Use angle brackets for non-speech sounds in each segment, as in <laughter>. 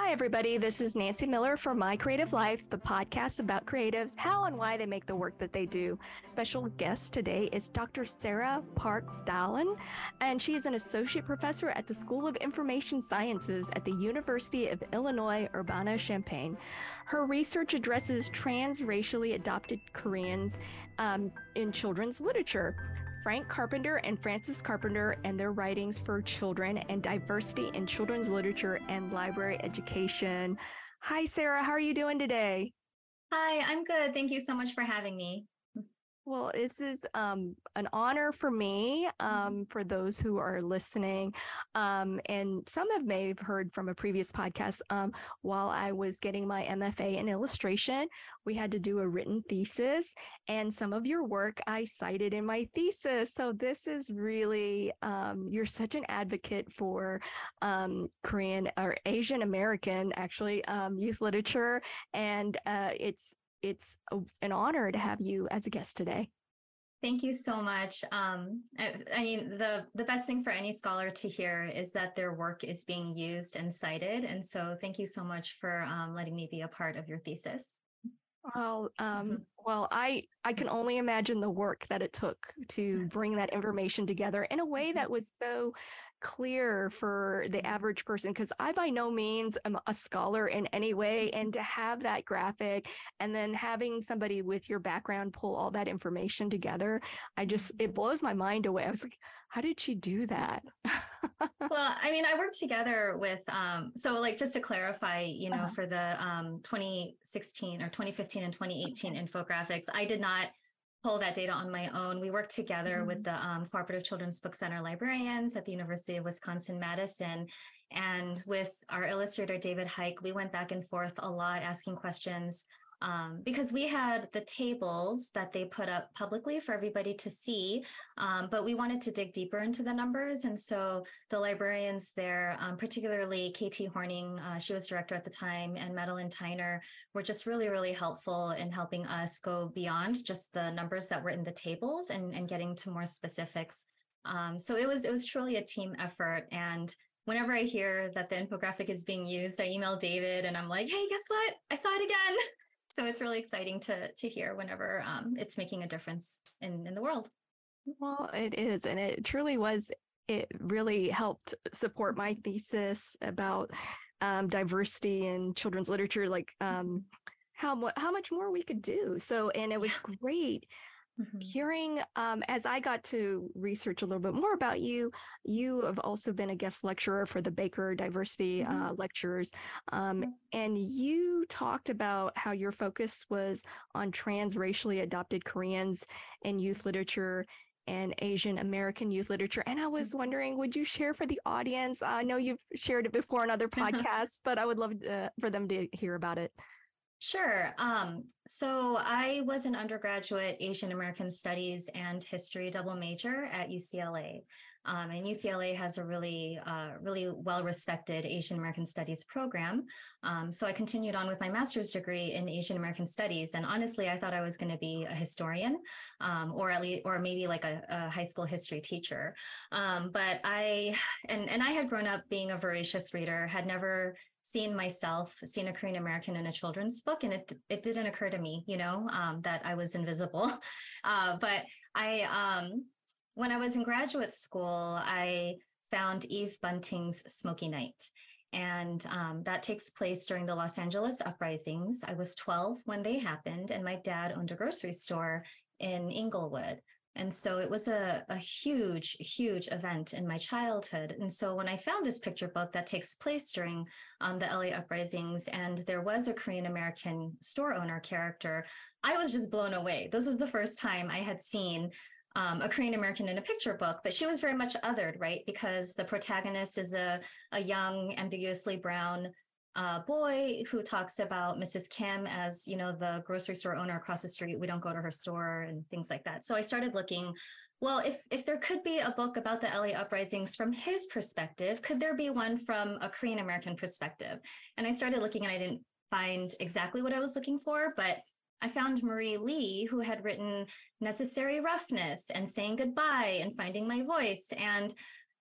Hi, everybody. This is Nancy Miller for My Creative Life, the podcast about creatives, how and why they make the work that they do. Special guest today is Dr. Sarah Park Dahlen, and she is an associate professor at the School of Information Sciences at the University of Illinois Urbana Champaign. Her research addresses transracially adopted Koreans um, in children's literature. Frank Carpenter and Frances Carpenter and their writings for children and diversity in children's literature and library education. Hi, Sarah. How are you doing today? Hi, I'm good. Thank you so much for having me. Well, this is um, an honor for me, mm-hmm. um, for those who are listening. Um, and some have may have heard from a previous podcast. Um, while I was getting my MFA in illustration, we had to do a written thesis, and some of your work I cited in my thesis. So this is really, um, you're such an advocate for um, Korean or Asian American, actually, youth literature. And uh, it's it's a, an honor to have you as a guest today. Thank you so much. Um, I, I, mean, the the best thing for any scholar to hear is that their work is being used and cited. And so, thank you so much for um, letting me be a part of your thesis. Well, um, mm-hmm. well, I I can only imagine the work that it took to bring that information together in a way that mm-hmm. was so clear for the average person because I by no means am a scholar in any way. And to have that graphic and then having somebody with your background pull all that information together, I just, it blows my mind away. I was like, how did she do that? well, I mean, I worked <laughs> together with, um, so like just to clarify, you know, uh-huh. for the um, 2016 or 2015 and 2018 <laughs> infographics, I did not pull that data on my own. We worked together mm-hmm. with the um, Cooperative Children's Book Center librarians at the University of Wisconsin Madison. And with our illustrator, David Huyck, we went back and forth a lot asking questions um, because we had the tables that they put up publicly for everybody to see, um, but we wanted to dig deeper into the numbers. And so the librarians there, um, particularly KT Horning, uh, she was director at the time, and Madeline Tyner were just really, really helpful in helping us go beyond just the numbers that were in the tables and, and getting to more specifics. Um, so it was it was truly a team effort and whenever I hear that the infographic is being used, I email David and I'm like, hey, guess what? I saw it again. <laughs> so it's really exciting to to hear whenever um, it's making a difference in in the world. Well, it is, and it truly was. It really helped support my thesis about um, diversity in children's literature, like um, how how much more we could do. So, and it was great Mm-hmm. Hearing um, as I got to research a little bit more about you, you have also been a guest lecturer for the Baker Diversity uh, mm-hmm. uh, Lectures. Um, mm-hmm. And you talked about how your focus was on transracially adopted Koreans in youth literature and Asian American youth literature. And I was mm-hmm. wondering, would you share for the audience? I know you've shared it before on other podcasts, but I would love uh, for them to hear about it. Sure. Um, so I was an undergraduate Asian American Studies and History double major at UCLA. Um, and UCLA has a really, uh, really well respected Asian American Studies program. Um, so I continued on with my master's degree in Asian American Studies. And honestly, I thought I was going to be a historian um, or at least, or maybe like a, a high school history teacher. Um, but I, and, and I had grown up being a voracious reader, had never seen myself, seen a Korean American in a children's book, and it it didn't occur to me, you know, um, that I was invisible. <laughs> Uh, but I, um, when I was in graduate school, I found Eve Bunting's Smoky Night. And um, that takes place during the Los Angeles uprisings. I was 12 when they happened, and my dad owned a grocery store in Inglewood. And so it was a, a huge, huge event in my childhood. And so when I found this picture book that takes place during um, the LA uprisings, and there was a Korean American store owner character, I was just blown away. This was the first time I had seen um, a Korean American in a picture book, but she was very much othered, right? Because the protagonist is a, a young, ambiguously brown uh, boy who talks about Mrs. Kim as, you know, the grocery store owner across the street. We don't go to her store and things like that. So I started looking. Well, if if there could be a book about the LA uprisings from his perspective, could there be one from a Korean American perspective? And I started looking, and I didn't find exactly what I was looking for, but I found Marie Lee, who had written Necessary Roughness and Saying Goodbye and Finding My Voice. And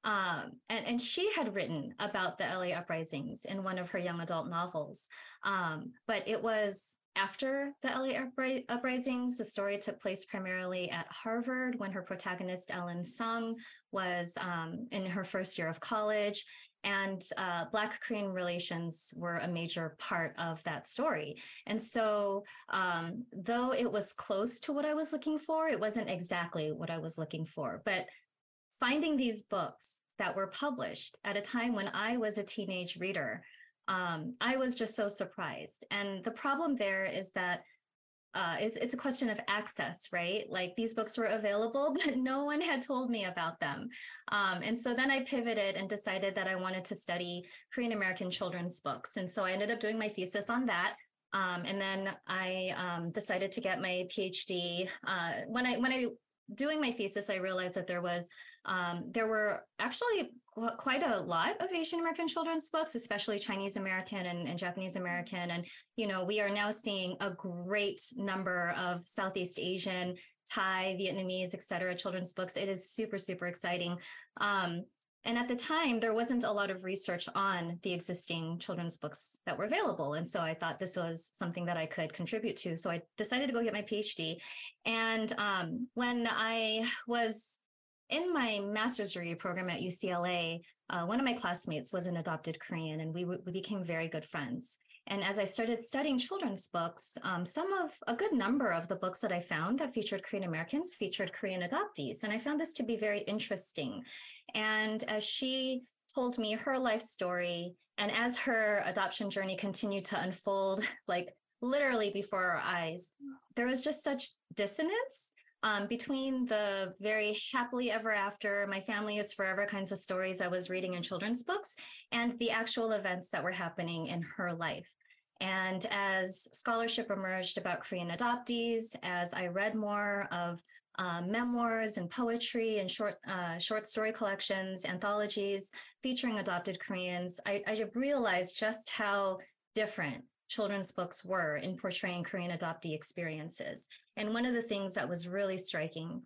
Um, and, and she had written about the LA uprisings in one of her young adult novels. Um, but it was after the LA uprisings, the story took place primarily at Harvard when her protagonist, Ellen Sung, was um, in her first year of college. And uh, Black Korean relations were a major part of that story. And so, um, though it was close to what I was looking for, it wasn't exactly what I was looking for. But finding these books that were published at a time when I was a teenage reader um, I was just so surprised. And the problem there is that uh, is it's a question of access, right? Like these books were available, <laughs> but no one had told me about them. Um, and so then I pivoted and decided that I wanted to study Korean American children's books. And so I ended up doing my thesis on that. Um, and then I um, decided to get my PhD. Uh, when I when I doing my thesis, I realized that there was um, there were actually quite a lot of Asian American children's books, especially Chinese American and, and, Japanese American. And, you know, we are now seeing a great number of Southeast Asian, Thai, Vietnamese, et cetera, children's books. It is super, super exciting. Um, and at the time, there wasn't a lot of research on the existing children's books that were available. And so I thought this was something that I could contribute to. So I decided to go get my PhD. And um, when I was in my master's degree program at UCLA, uh, one of my classmates was an adopted Korean, and we, we became very good friends. And as I started studying children's books, um, some of a good number of the books that I found that featured Korean Americans featured Korean adoptees. And I found this to be very interesting. And as she told me her life story, and as her adoption journey continued to unfold, <laughs> like literally before our eyes, there was just such dissonance um, between the very happily ever after, my family is forever kinds of stories I was reading in children's books, and the actual events that were happening in her life. And as scholarship emerged about Korean adoptees, as I read more of uh, memoirs and poetry and short uh, short story collections, anthologies featuring adopted Koreans, I, I realized just how different children's books were in portraying Korean adoptee experiences. And one of the things that was really striking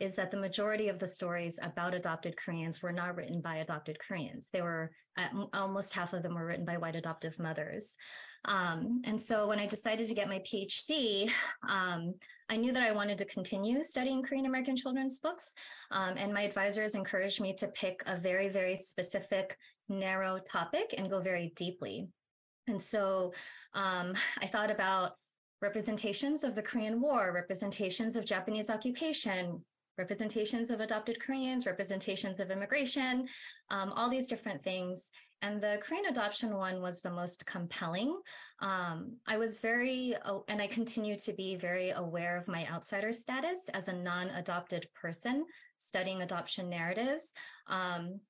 is that the majority of the stories about adopted Koreans were not written by adopted Koreans. They were uh, almost half of them were written by white adoptive mothers. Um, and so when I decided to get my PhD, <sighs> um, I knew that I wanted to continue studying Korean American children's books. Um, and my advisors encouraged me to pick a very, very specific, narrow topic and go very deeply. And so um, I thought about representations of the Korean War, representations of Japanese occupation, representations of adopted Koreans, representations of immigration, um, all these different things. And the Korean adoption one was the most compelling. Um, I was very, and I continue to be very aware of my outsider status as a non adopted person studying adoption narratives. Um,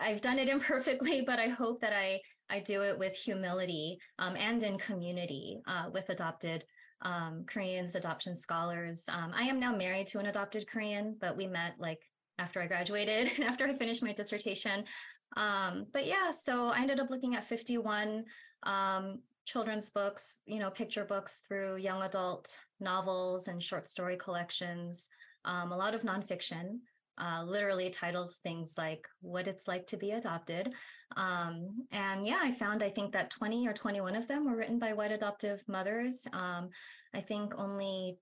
I've done it <laughs> imperfectly, but I hope that I I do it with humility um, and in community uh, with adopted um, Koreans, adoption scholars. Um, I am now married to an adopted Korean, but we met like after I graduated <laughs> and after I finished my dissertation. Um, but yeah, so I ended up looking at 51 um, children's books, you know, picture books through young adult novels and short story collections, um, a lot of nonfiction uh, literally titled things like what it's like to be adopted. Um, and yeah, I found I think that 20 or 21 of them were written by white adoptive mothers. Um, I think only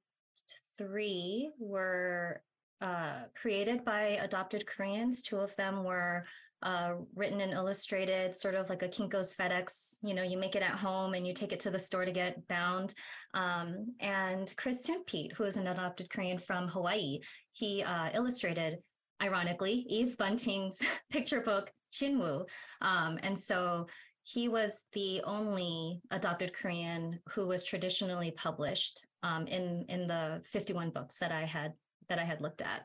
three were uh, created by adopted Koreans. Two of them were uh, written and illustrated, sort of like a Kinko's FedEx. You know, you make it at home and you take it to the store to get bound. Um, and Chris Soentpiet, who is an adopted Korean from Hawaii, he uh, illustrated, ironically, Eve Bunting's <laughs> picture book Jin Woo. Um, and so he was the only adopted Korean who was traditionally published um, in in the 51 books that I had that I had looked at.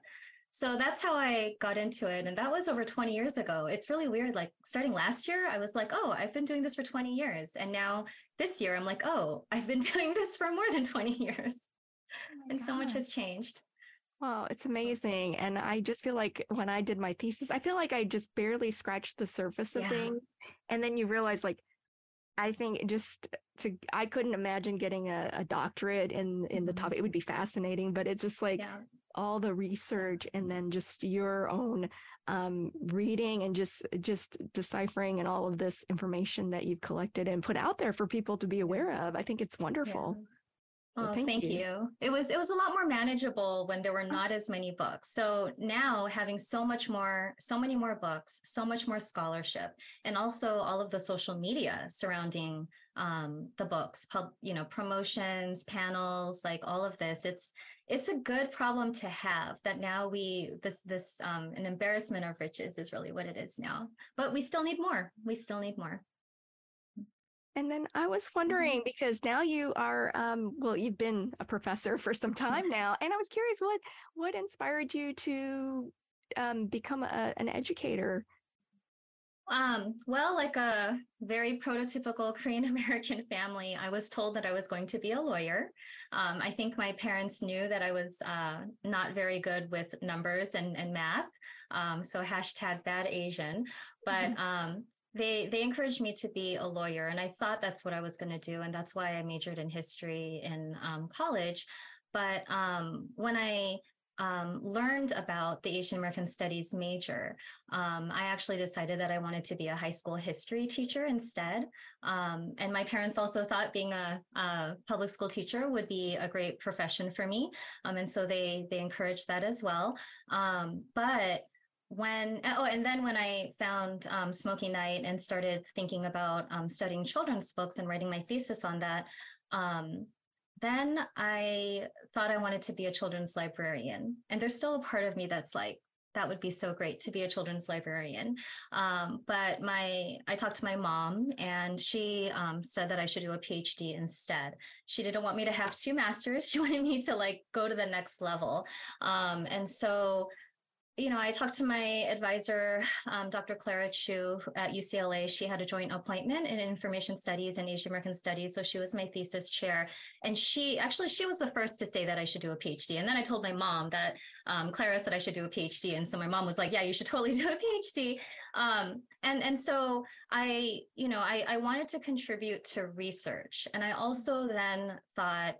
So that's how I got into it. And that was over 20 years ago. It's really weird. Like starting last year, I was like, oh, I've been doing this for 20 years. And now this year, I'm like, oh, I've been <laughs> doing this for more than 20 years. Oh and God. so much has changed. Wow, it's amazing. And I just feel like when I did my thesis, I feel like I just barely scratched the surface of yeah. things. And then you realize, like, I think just to, I couldn't imagine getting a, a doctorate in in the mm-hmm. topic. It would be fascinating, but it's just like, yeah all the research and then just your own um, reading and just just deciphering and all of this information that you've collected and put out there for people to be aware of. I think it's wonderful. Yeah. Oh, thank, thank you. you. It was it was a lot more manageable when there were not as many books. So now having so much more, so many more books, so much more scholarship, and also all of the social media surrounding um, the books, pub, you know, promotions, panels, like all of this. It's it's a good problem to have. That now we this this um, an embarrassment of riches is really what it is now. But we still need more. We still need more. And then I was mm-hmm. wondering because now you are um, well, you've been a professor for some time mm-hmm. now, and I was curious what what inspired you to um, become a, an educator. Um, well, like a very prototypical <laughs> Korean American family, I was told that I was going to be a lawyer. Um, I think my parents knew that I was uh, not very good with numbers and, and math. Um, so hashtag bad Asian. But mm-hmm. They they encouraged me to be a lawyer and i thought that's what i was going to do and that's why i majored in history in um, college but um, when i um, learned about the Asian American Studies major, um, I actually decided that I wanted to be a high school history teacher instead. Um, and my parents also thought being a, a, public school teacher would be a great profession for me, um, and so they they encouraged that as well. But when oh and then when i found um, smoky night and started thinking about um, studying children's books and writing my thesis on that um, then i thought i wanted to be a children's librarian. And there's still a part of me that's like that would be so great to be a children's librarian. Um, but my i talked to my mom and she um, said that i should do a phd instead. She didn't want me to have two masters. <laughs> She wanted me to like go to the next level. Um, and so you know, I talked to my advisor, um, Dr. Clara Chu at UCLA. She had a joint appointment in information studies and Asian American studies. So she was my thesis chair. And she actually, she was the first to say that I should do a PhD. And then I told my mom that um, Clara said I should do a PhD. And so my mom was like, yeah, you should totally <laughs> do a PhD. Um, and, and so I, you know, I, I wanted to contribute to research. And I also then thought,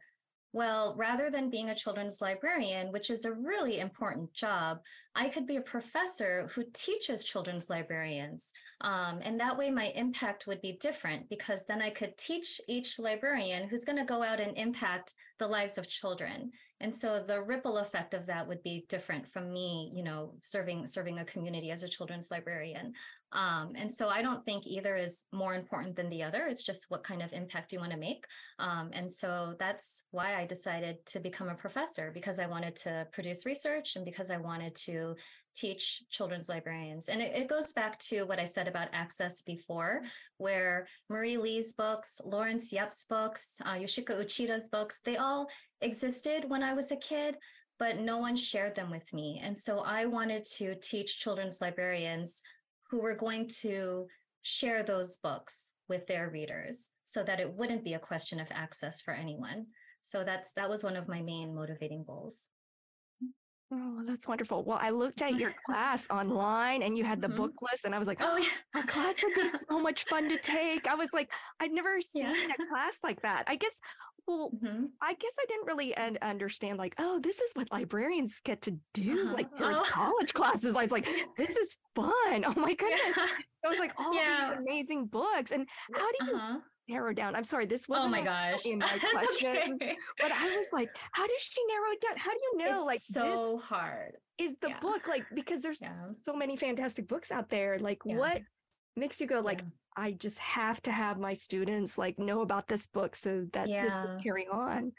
well, rather than being a children's librarian, which is a really important job, I could be a professor who teaches children's librarians. Um, and that way my impact would be different because then I could teach each librarian who's going to go out and impact the lives of children. And so the ripple effect of that would be different from me, you know, serving serving a community as a children's librarian. Um, and so I don't think either is more important than the other. It's just what kind of impact you want to make. Um, and so that's why I decided to become a professor because I wanted to produce research and because I wanted to teach children's librarians. And it, it, goes back to what I said about access before, where Marie Lee's books, Lawrence Yep's books, uh, Yoshiko Uchida's books, they all existed when I was a kid, but no one shared them with me. And so I wanted to teach children's librarians who were going to share those books with their readers so that it wouldn't be a question of access for anyone. So that's that was one of my main motivating goals. Oh, that's wonderful. Well, I looked at your <laughs> class online and you had the mm-hmm. book list, and I was like, oh, yeah. our class would be <laughs> so much fun to take. I was like, I'd never seen yeah. a <laughs> class like that. I guess, well, mm-hmm. I guess I didn't really understand, like, oh, this is what librarians get to do, uh-huh. like oh. college classes. I was like, this is fun. Oh my goodness. Yeah. I was like, all yeah. these amazing books. And how do you uh-huh narrow down? I'm sorry, this wasn't oh my gosh in my <laughs> questions, okay. but I was like, how does she narrow it down? How do you know? It's like so hard is the yeah. book like because there's yeah. so many fantastic books out there. Like, yeah. what makes you go like? I just have to have my students like know about this book so that this will carry on.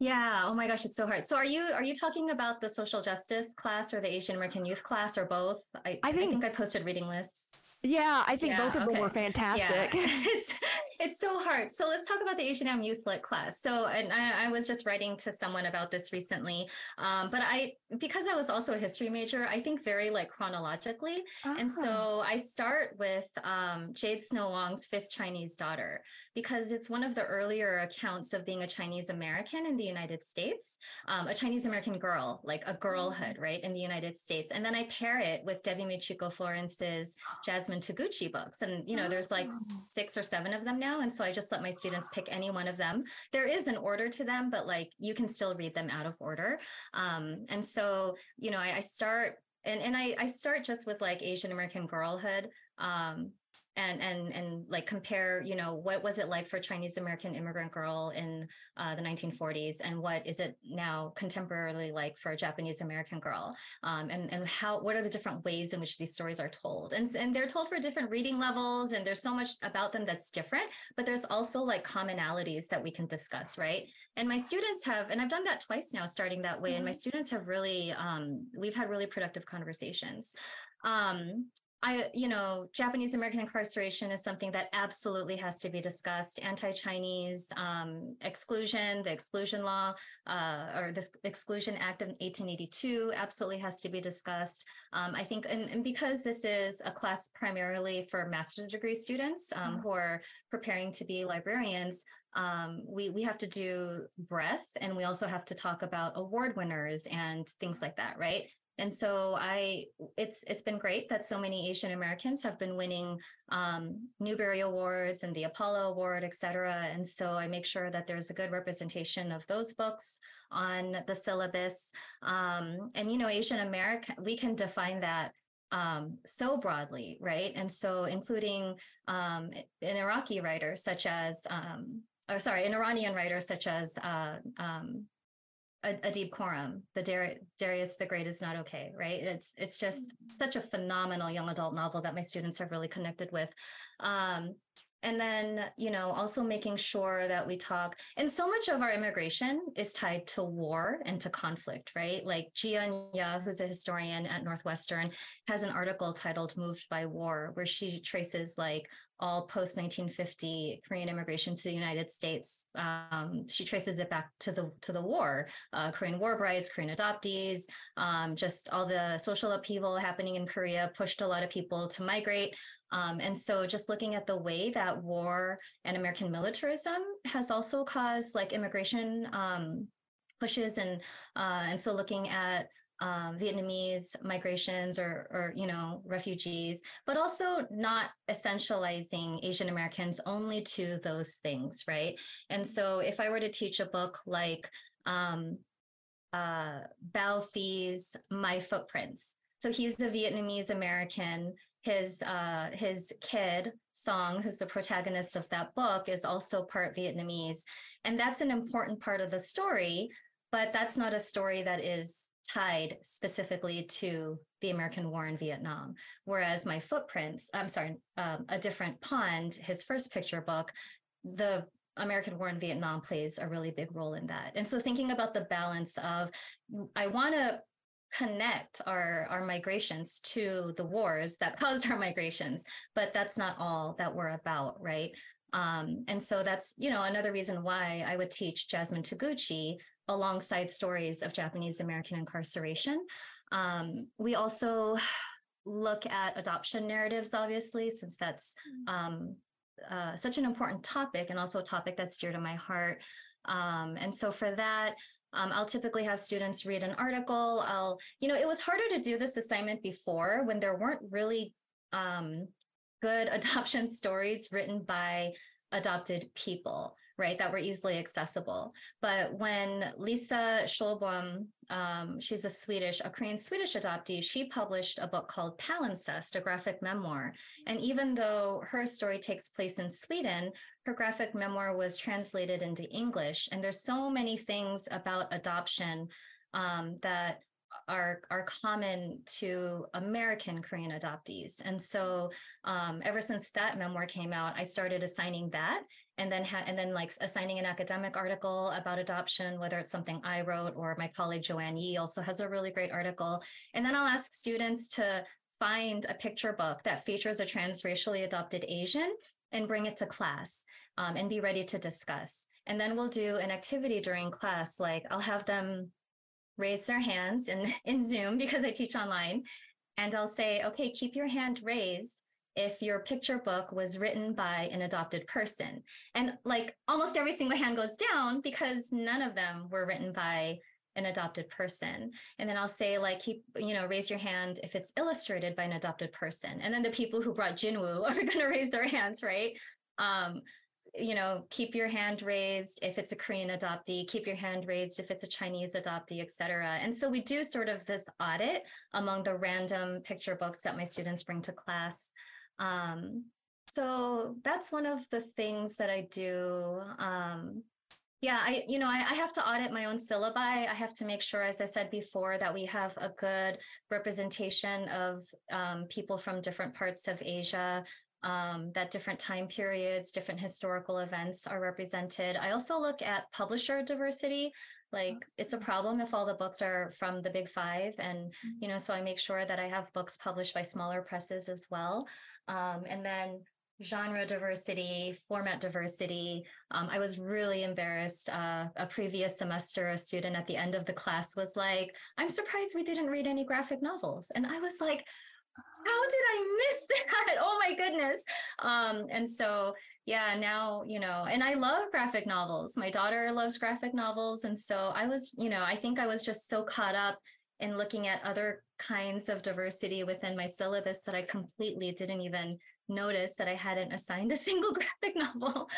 Yeah. Oh my gosh, it's so hard. So are you are you talking about the social justice class or the Asian American youth class or both? I, I, think, I think I posted reading lists. Yeah, I think yeah, both of okay. them were fantastic. Yeah. <laughs> it's it's so hard. So let's talk about the Asian Am Youth Lit class. So and I, I, was just writing to someone about this recently. Um, but I because I was also a history major, I think very like chronologically. And so ah. I start with um, Jade Snow Wong's Fifth Chinese Daughter because it's one of the earlier accounts of being a Chinese American in the United States, um, a Chinese American girl, like a girlhood, mm. right, in the United States. And then I pair it with Debbie Michiko Florence's <gasps> Jazz Jasmine Taguchi books. And, you know, there's like oh. six or seven of them now now. And so I just let my students pick any one of them. There is an order to them, but like you can still read them out of order. Um, and so, you know, I, I start and, and I, I start just with like Asian American girlhood. Um, and and and like compare you know what was it like for chinese american immigrant girl in uh, the 1940s and what is it now contemporarily like for a japanese american girl um, and and how what are the different ways in which these stories are told and and they're told for different reading levels and there's so much about them that's different but there's also like commonalities that we can discuss right and my students have and i've done that twice now starting that way mm-hmm. and my mm-hmm. students have really um, we've had really productive conversations um, I, you know, Japanese American incarceration is something that absolutely has to be discussed. Anti-Chinese um, exclusion, the exclusion law, uh, or the Exclusion Act of 1882 absolutely has to be discussed. Um, I think, and, and, because this is a class primarily for master's degree students um, mm-hmm. who are preparing to be librarians, um, we we have to do breadth, and we also have to talk about award winners and things like that, right? And so I, it's it's been great that so many Asian Americans have been winning um, Newbery Awards and the APALA Award, et cetera. And so I make sure that there's a good representation of those books on the syllabus. Um, and you know, Asian American, we can define that um, so broadly, right? And so including um, an Iraqi writer such as, um, or sorry, an Iranian writer such as uh, um, Adib Khorram the Dar- Darius the Great is not okay, right? It's it's just mm-hmm. such a phenomenal young adult novel that my students have really connected with. Um, and then you know also making sure that we talk and so much of our immigration is tied to war and to conflict right like Ji-Yeon Yuh who's a historian at Northwestern has an article titled moved by war where she traces like all post 1950 Korean immigration to the United States. Um, she traces it back to the to the war, uh, Korean war brides, Korean adoptees, um, just all the social upheaval happening in Korea pushed a lot of people to migrate. Um, and so, just looking at the way that war and American militarism has also caused like immigration um, pushes, and uh, and so looking at um, Vietnamese migrations or, or, you know, refugees, but also not essentializing Asian Americans only to those things, right? And so if I were to teach a book like um, uh, Bao My Footprints, so he's a Vietnamese American. His uh, his kid Song, who's the protagonist of that book, is also part Vietnamese, and that's an important part of the story. But that's not a story that is tied specifically to the American War in Vietnam. Whereas my footprints, I'm sorry, um, a different pond, his first picture book, the American War in Vietnam plays a really big role in that. And so thinking about the balance of, I want to connect our our migrations to the wars that <laughs> caused our migrations but that's not all that we're about right um, and so that's you know another reason why i would teach jasmine taguchi alongside stories of Japanese American incarceration. Um, we also look at adoption narratives, obviously, since that's mm. um, uh, such an important topic and also a topic that's dear to my heart. Um, and so for that, um, I'll typically have students read an article. I'll, you know, it was harder to do this assignment before when there weren't really um, good <laughs> adoption stories written by adopted people right, that were easily accessible. But when Lisa Sjöblom, um, she's a Swedish, a Korean Swedish adoptee, she published a book called Palimpsest, a graphic memoir. And even though her story takes place in Sweden, her graphic memoir was translated into English. And there's so many things about adoption um, that are are common to American Korean adoptees. And so um, ever since that memoir came out, I started assigning that and then ha- and then like assigning an academic article about adoption, whether it's something I wrote or my colleague Joanne Yee also has a really great article. And then I'll ask students to find a picture book that features a transracially adopted Asian and bring it to class um, and be ready to discuss. And then we'll do an activity during class, like I'll have them raise their hands in, <laughs> in Zoom because I teach online. And I'll say, okay, keep your hand raised if your picture book was written by an adopted person. And like almost every single hand goes down because none of them were written by an adopted person. And then I'll say, like, keep, you know, raise your hand if it's illustrated by an adopted person. And then the people who brought Jinwoo <laughs> are going to raise their hands, right? Um, you know, keep your hand raised if it's a Korean adoptee, keep your hand raised if it's a Chinese adoptee, et cetera. And so we do sort of this audit among the random picture books that my students bring to class. Um, so that's one of the things that I do. Um, yeah, I, you know, I, I, have to audit my own syllabi. I have to make sure, as I said before, that we have a good representation of um, people from different parts of Asia, um, that different time periods, different historical events are represented. I also look at publisher diversity. Like it's a problem if all the books are from the big five. And, mm-hmm. you know, so I make sure that I have books published by smaller presses as well. Um, and then genre diversity, format diversity. Um, I was really embarrassed. Uh, a previous semester, a student at the end of the class was like, I'm surprised we didn't read any graphic novels. And I was like, how did I miss <laughs> that? Oh my goodness. Um, and so, yeah, now, you know, and I love graphic novels. My daughter loves graphic novels. And so I was, you know, I think I was just so caught up in looking at other kinds of diversity within my syllabus that I completely didn't even notice that I hadn't assigned a <laughs> single graphic novel.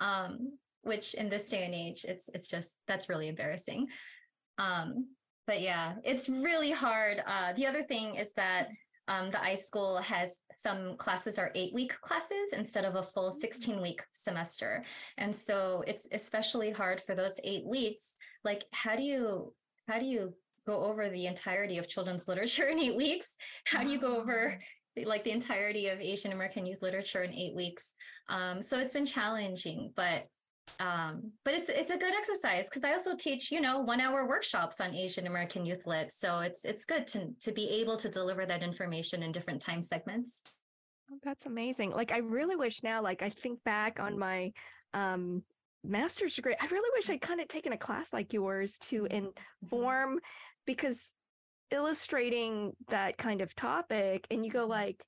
Um, which in this day and age, it's it's just that's really embarrassing. Um, but yeah, it's really hard. Uh, the other thing is that um, the iSchool has some classes are eight week classes instead of a full 16 week semester. And so it's especially hard for those eight weeks. Like, how do you, how do you go over the entirety of children's literature in eight weeks? How do you go over like the entirety of Asian American youth literature in eight weeks? Um, so it's been challenging, but um, but it's it's a good exercise because I also teach you know one hour workshops on Asian American youth lit, so it's it's good to to be able to deliver that information in different time segments. Oh, that's amazing. Like I really wish now, like I think back on my um, master's degree, I really wish I'd kind of taken a class like yours to mm-hmm. inform because illustrating that kind of topic and you go mm-hmm. like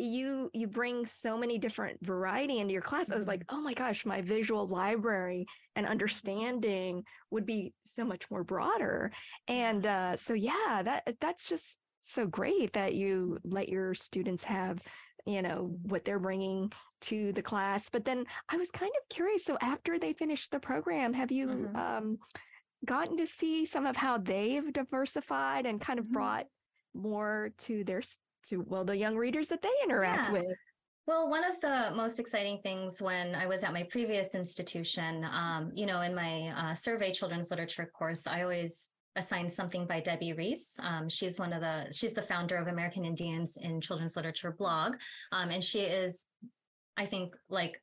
you you bring so many different variety into your class. I was like, mm-hmm. oh my gosh, my visual library and understanding would be so much more broader. And uh, so yeah, that that's just so great that you let your students have you know what they're bringing to the class but then i was kind of curious so after they finished the program have you mm-hmm. um, gotten to see some of how they've diversified and kind of mm-hmm. brought more to their to well the young readers that they interact yeah. with well, one of the most exciting things when I was at my previous institution, um, you know, in my uh, survey children's literature course, I always assigned something by Debbie Reese. Um, she's one of the, she's the founder of American Indians in Children's Literature blog. Um, and she is, I think, like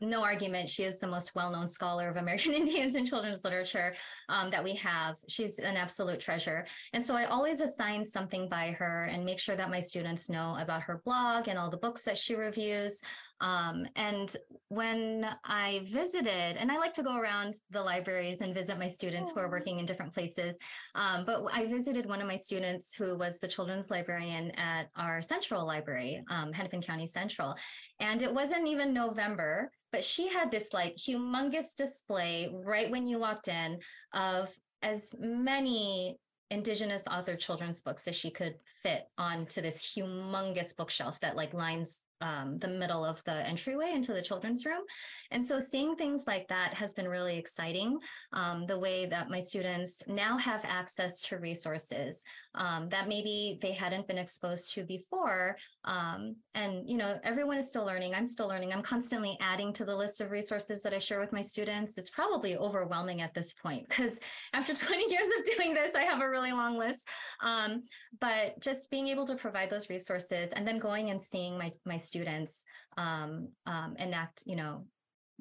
no argument, she is the most well-known scholar of American <laughs> Indians in children's literature um, that we have. She's an absolute treasure. And so I always assign something by her and make sure that my students know about her blog and all the books that she reviews. Um, and when I visited, and I like to go around the libraries and visit my students who are working in different places, um, but I visited one of my students who was the children's librarian at our central library, um, Hennepin County Central. And it wasn't even November, but she had this like humongous display right when you walked in of as many indigenous author children's books as she could fit onto this humongous bookshelf that like lines um, the middle of the entryway into the children's room. And so seeing things like that has been really exciting. Um, the way that my students now have access to resources um, that maybe they hadn't been exposed to before. Um, and, you know, everyone is still learning. I'm still learning. I'm constantly adding to the list of resources that I share with my students. It's probably overwhelming at this point because <laughs> after 20 years of doing this, I have a really long list. Um, but just being able to provide those resources and then going and seeing my, my students um, um, enact, you know,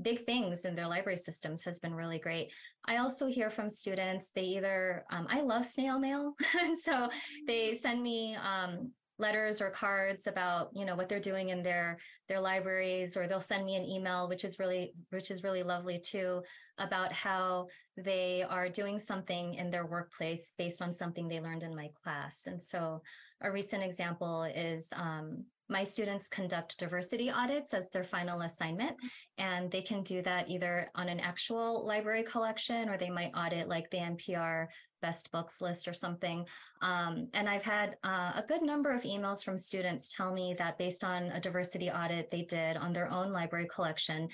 big things in their library systems has been really great. I also hear from students, they either, um, I love snail mail. <laughs> so they send me um, letters or cards about, you know, what they're doing in their, their libraries, or they'll send me an email, which is really, which is really lovely too, about how they are doing something in their workplace based on something they learned in my class. And so a recent example is um, my students conduct diversity audits as their final assignment, and they can do that either on an actual library collection or they might audit like the NPR best books list or something. Um, and I've had uh, a good number of emails from students tell me that based on a diversity audit they did on their own library collection,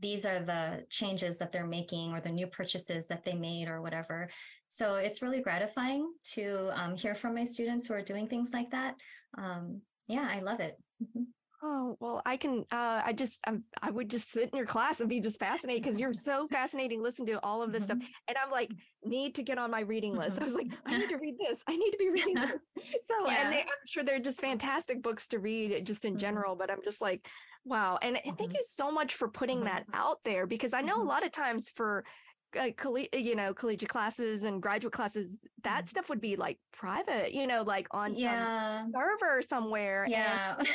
these are the changes that they're making or the new purchases that they made or whatever. So it's really gratifying to um, hear from my students who are doing things like that. Um, yeah, I love it. Mm-hmm. Oh, well, I can, uh, I just, I'm, I would just sit in your class and be just fascinated because you're so fascinating. Listen to all of this mm-hmm. stuff. And I'm like, need to get on my reading list. Mm-hmm. I was like, I need to read <laughs> this. I need to be reading this. <laughs> So, yeah. and they, I'm sure they're just fantastic books to read just in mm-hmm. general, but I'm just like, wow. And, and thank mm-hmm. you so much for putting that mm-hmm. out there because I know a mm-hmm. lot of times for, uh, coll- you know collegiate classes and graduate classes that mm-hmm. stuff would be like private you know like on yeah. some server somewhere yeah <laughs> and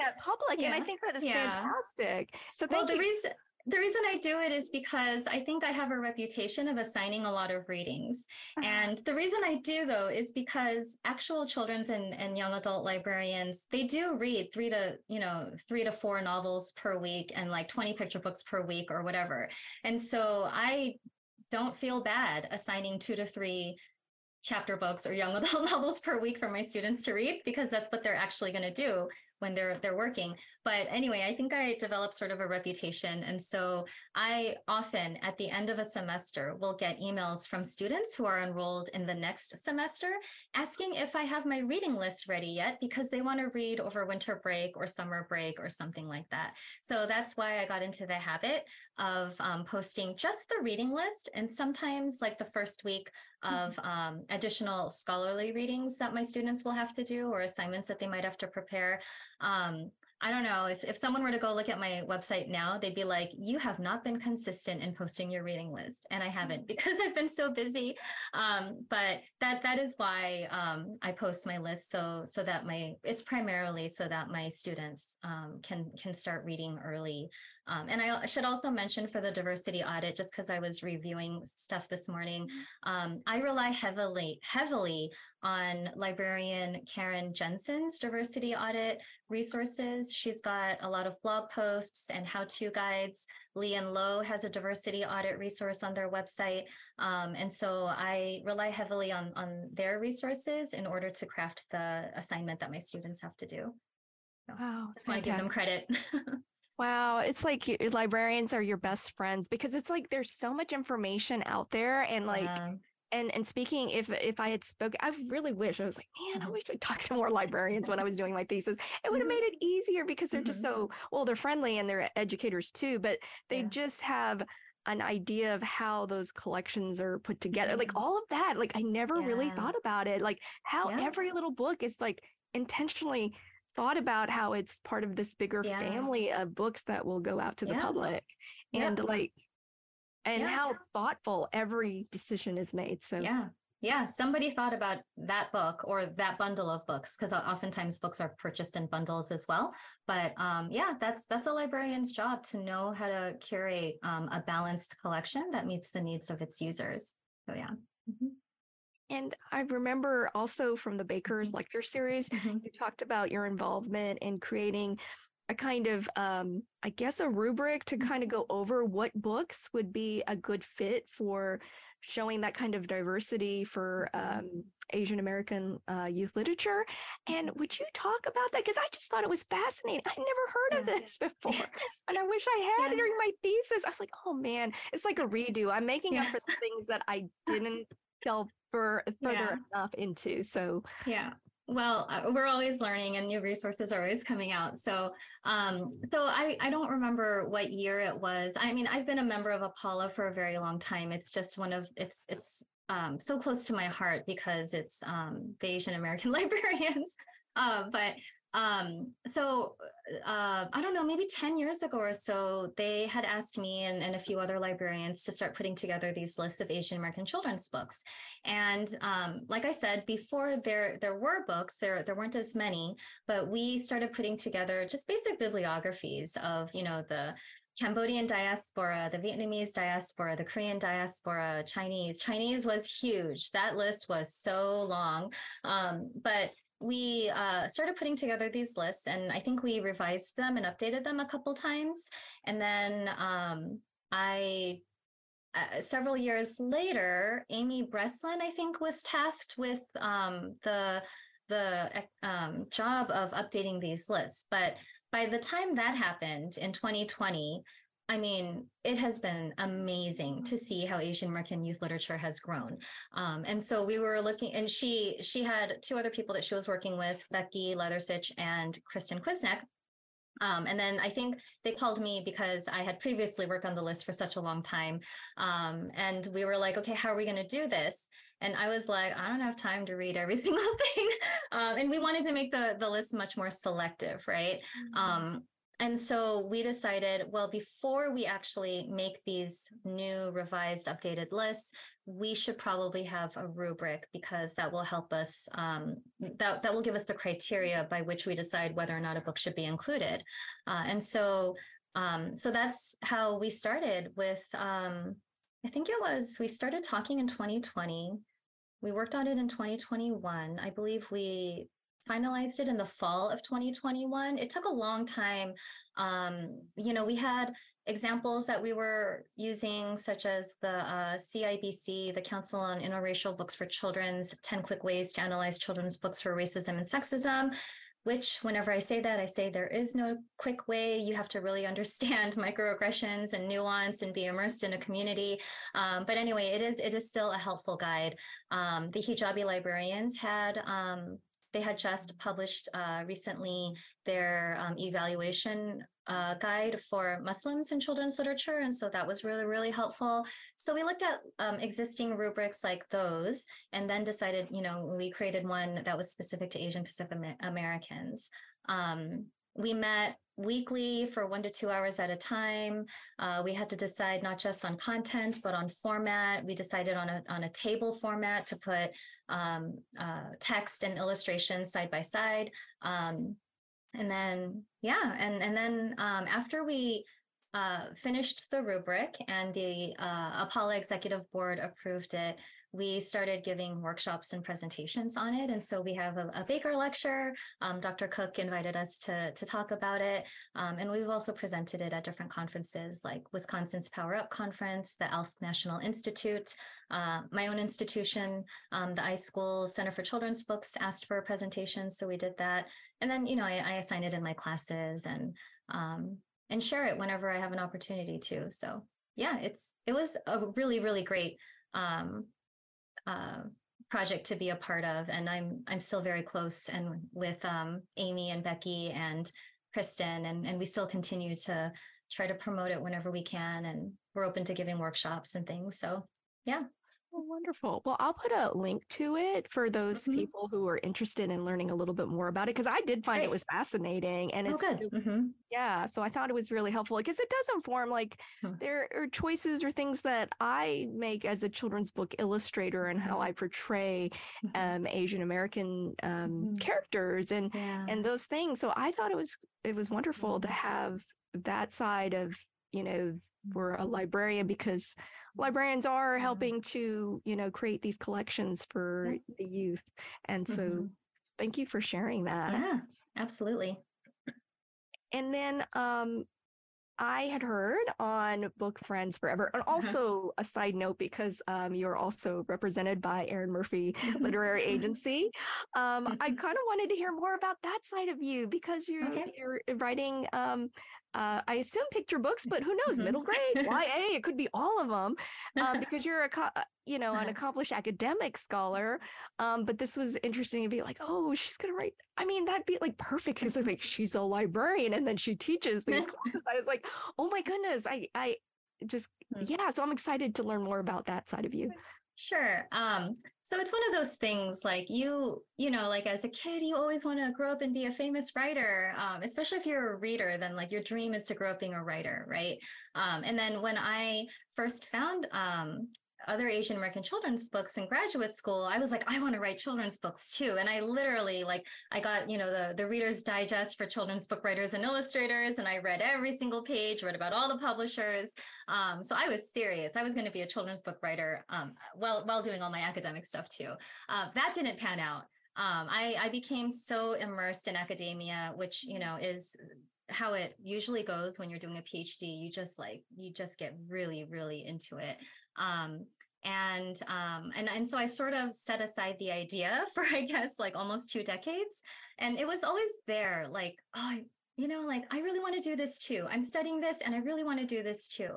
that <laughs> public yeah. and i think that is yeah. fantastic so thank well, you the reason the reason I do it is because I think I have a reputation of assigning a lot of readings. Uh-huh. And the reason I do though is because actual children's and, and young adult librarians, they do read three to, you know, three to four novels per week and like 20 picture books per week or whatever. And so I don't feel bad assigning two to three chapter books or young <laughs> adult novels per week for my students to read because that's what they're actually going to do when they're they're working. But anyway i think i developed sort of a reputation. And so i often at the end of a semester will get emails from students who are enrolled in the next semester asking if i have my reading list ready yet because they want to read over winter break or summer break or something like that. So that's why i got into the habit of um, posting just the reading list and sometimes like the first week of mm-hmm. um, additional scholarly readings that my students will have to do or assignments that they might have to prepare um, I don't know if, if someone were to go look at my website now, they'd be like, you have not been consistent in posting your reading list. And I haven't because <laughs> I've been so busy. Um, but that that is why um, I post my list so so that my it's primarily so that my students um, can can start reading early. Um, and I should also mention for the diversity audit, just because I was reviewing stuff this morning, mm-hmm. um, I rely heavily heavily on librarian Karen Jensen's diversity audit resources. She's got a lot of blog posts and how-to guides. Lee and Low has a diversity audit resource on their website. Um, and so I rely heavily on, on their resources in order to craft the assignment that my students have to do. So wow. Just want to give them credit. <laughs> Wow, it's like librarians are your best friends because it's like there's so much information out there and like yeah and and speaking if if i had spoken i really wish i was like man i mm-hmm. wish i'd talk to more librarians when i was doing my thesis it would have mm-hmm. made it easier because they're just mm-hmm. so well they're friendly and they're educators too but they yeah. just have an idea of how those collections are put together like all of that like i never yeah. really thought about it like how yeah. every little book is like intentionally thought about how it's part of this bigger family of books that will go out to the public and like and yeah. how thoughtful every decision is made. So yeah. Yeah, somebody thought about that book or that bundle of books because oftentimes books are purchased in bundles as well. But um, yeah, that's that's a librarian's job to know how to curate um, a balanced collection that meets the needs of its users. So yeah. Mm-hmm. And I remember also from the Baker's mm-hmm. lecture series, mm-hmm. you talked about your involvement in creating a kind of um, i guess a rubric to kind of go over what books would be a good fit for showing that kind of diversity for mm-hmm. um, asian american uh, youth literature and mm-hmm. would you talk about that because i just thought it was fascinating i never heard of this <laughs> before <laughs> and i wish i had yeah. during my thesis i was like oh man it's like a redo i'm making yeah. up for the things that i <laughs> didn't delve for, further yeah. enough into so yeah well, we're always learning and new resources are always coming out. So, um, so I, I don't remember what year it was. I mean, I've been a member of APALA for a very long time. It's just one of, it's, it's um, so close to my heart because it's um, the Asian American <laughs> librarians. Uh, but um, so uh, I don't know, maybe 10 years ago or so, they had asked me and, and a few other librarians to start putting together these lists of Asian American children's books. And um, like I said, before there there were books, there there weren't as many, but we started putting together just basic bibliographies of, you know, the Cambodian diaspora, the Vietnamese diaspora, the Korean diaspora, Chinese. Chinese was huge. That list was so long. Um, but we uh, started putting together these lists and I think we revised them and updated them a couple times. And then um, I, uh, several years later, Amy Breslin, I think, was tasked with um, the the um, job of updating these lists. But by the time that happened in 2020, I mean, it has been amazing to see how Asian American youth literature has grown. Um, and so we were looking, and she she had two other people that she was working with, Becky Leathersich and Kristen Quiznek. Um, and then I think they called me because I had previously worked on the list for such a long time. Um, and we were like, okay, how are we going to do this? And I was like, I don't have time to read every <laughs> single thing. Um, and we wanted to make the, the list much more selective, right? Mm-hmm. And so we decided, well, before we actually make these new revised updated lists, we should probably have a rubric because that will help us, um, that, that will give us the criteria by which we decide whether or not a book should be included. Uh, and so, um, so that's how we started with, um, I think it was, we started talking in 2020. We worked on it in 2021. I believe we finalized it in the fall of 2021. It took a long time. Um, you know, we had examples that we were using, such as the uh, CIBC, the Council on Interracial Books for Children's 10 Quick Ways to Analyze Children's Books for Racism and Sexism. Which, whenever I say that, I say there is no quick way. You have to really <laughs> understand microaggressions and nuance and be immersed in a community. Um, but anyway, it is it is still a helpful guide. Um, the hijabi librarians had um, they had just published uh, recently their um, evaluation uh, guide for Muslims in children's literature. And so that was really, really helpful. So we looked at um, existing rubrics like those and then decided, you know, we created one that was specific to Asian Pacific Americans. Um, we met weekly for one to two hours at a time. Uh, we had to decide not just on content, but on format. We decided on a, on a table format to put um, uh, text and illustrations side by side. Um, and then, yeah, and, and then um, after we uh, finished the rubric and the uh, APALA Executive Board approved it, we started giving workshops and presentations on it. And so we have a, a Baker lecture. Um, Dr. Cook invited us to, to talk about it. Um, and we've also presented it at different conferences like Wisconsin's Power Up Conference, the ALSC National Institute, uh, my own institution, um, the iSchool Center for Children's Books asked for a presentation. So we did that. And then, you know, I, I assign it in my classes and, um, and share it whenever I have an opportunity to. So yeah, it's, it was a really, really great um, uh, project to be a part of, and I'm I'm still very close and with um, Amy and Becky and Kristen, and and we still continue to try to promote it whenever we can, and we're open to giving workshops and things. So yeah. Oh, wonderful. Well, I'll put a link to it for those mm-hmm. people who are interested in learning a little bit more about it because I did find Great. it was fascinating and oh, it's good. Mm-hmm. yeah. So I thought it was really helpful because it does inform like there are choices or things that I make as a children's book illustrator and how mm-hmm. I portray mm-hmm. um, Asian American um, mm-hmm. characters and yeah. and those things. So I thought it was it was wonderful to have that side of you know we're a librarian because librarians are helping to you know create these collections for yeah. the youth and so mm-hmm. thank you for sharing that yeah absolutely and then um I had heard on Book Friends Forever, and uh-huh. also a side note because um, you're also represented by Erin Murphy Literary <laughs> Agency. Um, I mm-hmm. kind of wanted to hear more about that side of you because you're okay. you're writing um, uh, I assume picture books, but who knows, mm-hmm. middle grade, YA, it could be all of them um, <laughs> because you're a, uh, you know, an <laughs> accomplished academic scholar. Um, but this was interesting to be like, oh, she's going to write. I mean, that'd be like perfect because like she's a librarian and then she teaches these <laughs> classes. I was like, oh my goodness, I, I just, hmm. yeah. So I'm excited to learn more about that side of you. Sure. Um, so it's one of those things like you, you know, like as a kid, you always want to grow up and be a famous writer, um, especially if you're a reader, then like your dream is to grow up being a writer, right? Um, and then when I first found um, other Asian American children's books in graduate school, I was like, I want to write children's books too. And I literally like I got, you know, the the Reader's Digest for children's book writers and illustrators, and I read every single page, read about all the publishers. Um, so I was serious. I was going to be a children's book writer um, while while doing all my academic stuff too. Uh, that didn't pan out. Um, I, I became so immersed in academia, which you know is how it usually goes when you're doing a PhD. You just like you just get really really into it. Um, and um, and and so I sort of set aside the idea <laughs> for I guess like almost two decades, and it was always there. Like oh, you know, like I really want to do this too. I'm studying this and I really want to do this too.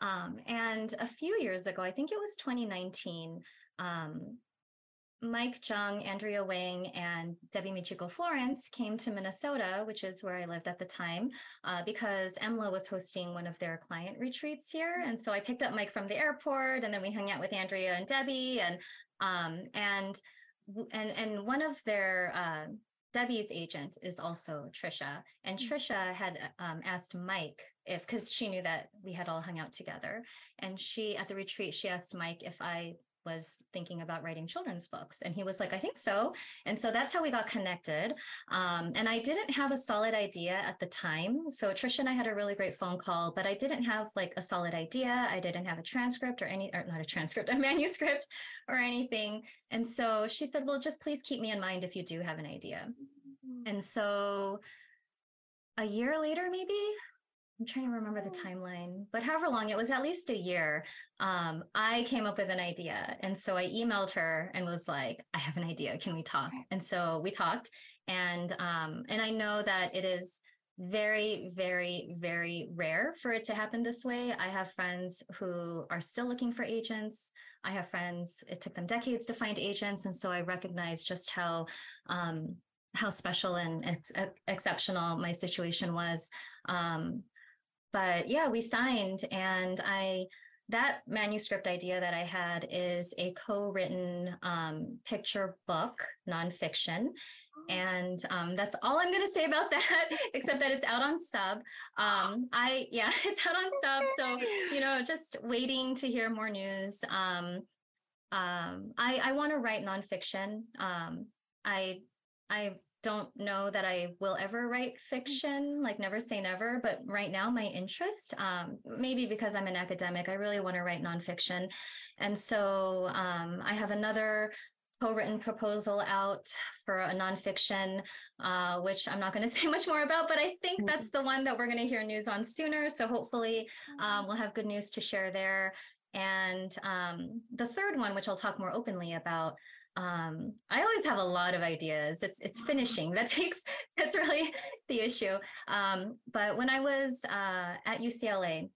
Um, and a few years ago, I think it was 2019, um, Mike Jung, Andrea Wang, and Debbie Michiko Florence came to Minnesota, which is where I lived at the time, uh, because EMLA was hosting one of their client retreats here. And so I picked up Mike from the airport, and then we hung out with Andrea and Debbie, and um, and and and one of their uh, Debbie's agent is also Trisha, and mm. Trisha had um, asked Mike if because she knew that we had all hung out together, and she at the retreat she asked Mike if I was thinking about writing children's books. And he was like, I think so. And so that's how we got connected. Um, and I didn't have a solid idea at the time. So Trisha and I had a really great phone call, but I didn't have like a solid idea. I didn't have a transcript or any, or not a transcript, a <laughs> manuscript or anything. And so she said, Well, just please keep me in mind if you do have an idea. Mm-hmm. And so a year later, maybe I'm trying to remember the timeline, but however long it was, at least a year. Um, I came up with an idea, and so I emailed her and was like, "I have an idea. Can we talk?" And so we talked, and um, and I know that it is very, very, very rare for it to happen this way. I have friends who are still looking for agents. I have friends it took them decades to find agents, and so I recognize just how um, how special and ex- exceptional my situation was. Um, but yeah, we signed and I that manuscript idea that I had is a co-written um, picture book, nonfiction. Oh. And um, that's all I'm going to say about <laughs> that, except that it's out on sub. Um, I, yeah, <laughs> it's out on sub. So, you know, just waiting to hear more news. Um, um, I, I want to write nonfiction. Um, I, I don't know that I will ever write mm. fiction, like never say never, but right now my interest, um, maybe because I'm an academic, I really want to write nonfiction. And so um, I have another co-written proposal out for a nonfiction, uh, which I'm not going <laughs> to say much more about, but I think mm-hmm. that's the one that we're going to hear news on sooner. So hopefully um, we'll have good news to share there. And um, the third one, which I'll talk more openly about, um, I always have a lot of ideas. It's it's finishing that <laughs> takes that's really the issue. Um, but when I was uh, at UCLA,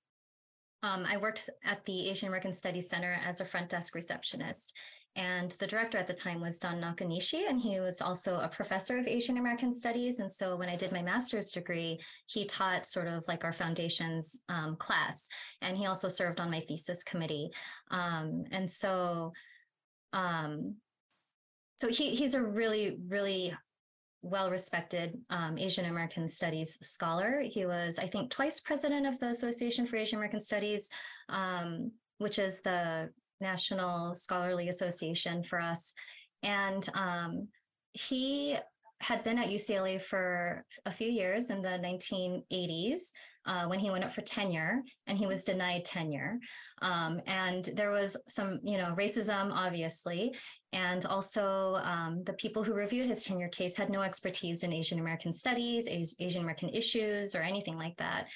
um, I worked at the Asian American Studies Center as a front desk receptionist. And the director at the time was Don Nakanishi, and he was also a professor of Asian American Studies. And so when I did my master's degree, he taught sort of like our foundations um, class, and he also served on my thesis committee. Um, and so um, so he he's a really really well respected um, Asian American Studies scholar. He was, I think, twice president of the Association for Asian American Studies, um, which is the national scholarly association for us. And um, he had been at UCLA for a few years in the 1980s uh, when he went up for tenure and he was denied tenure. Um, and there was some, you know, racism, obviously. And also, um, the people who reviewed his tenure case had no expertise in Asian American studies, Asian American issues, or anything like that.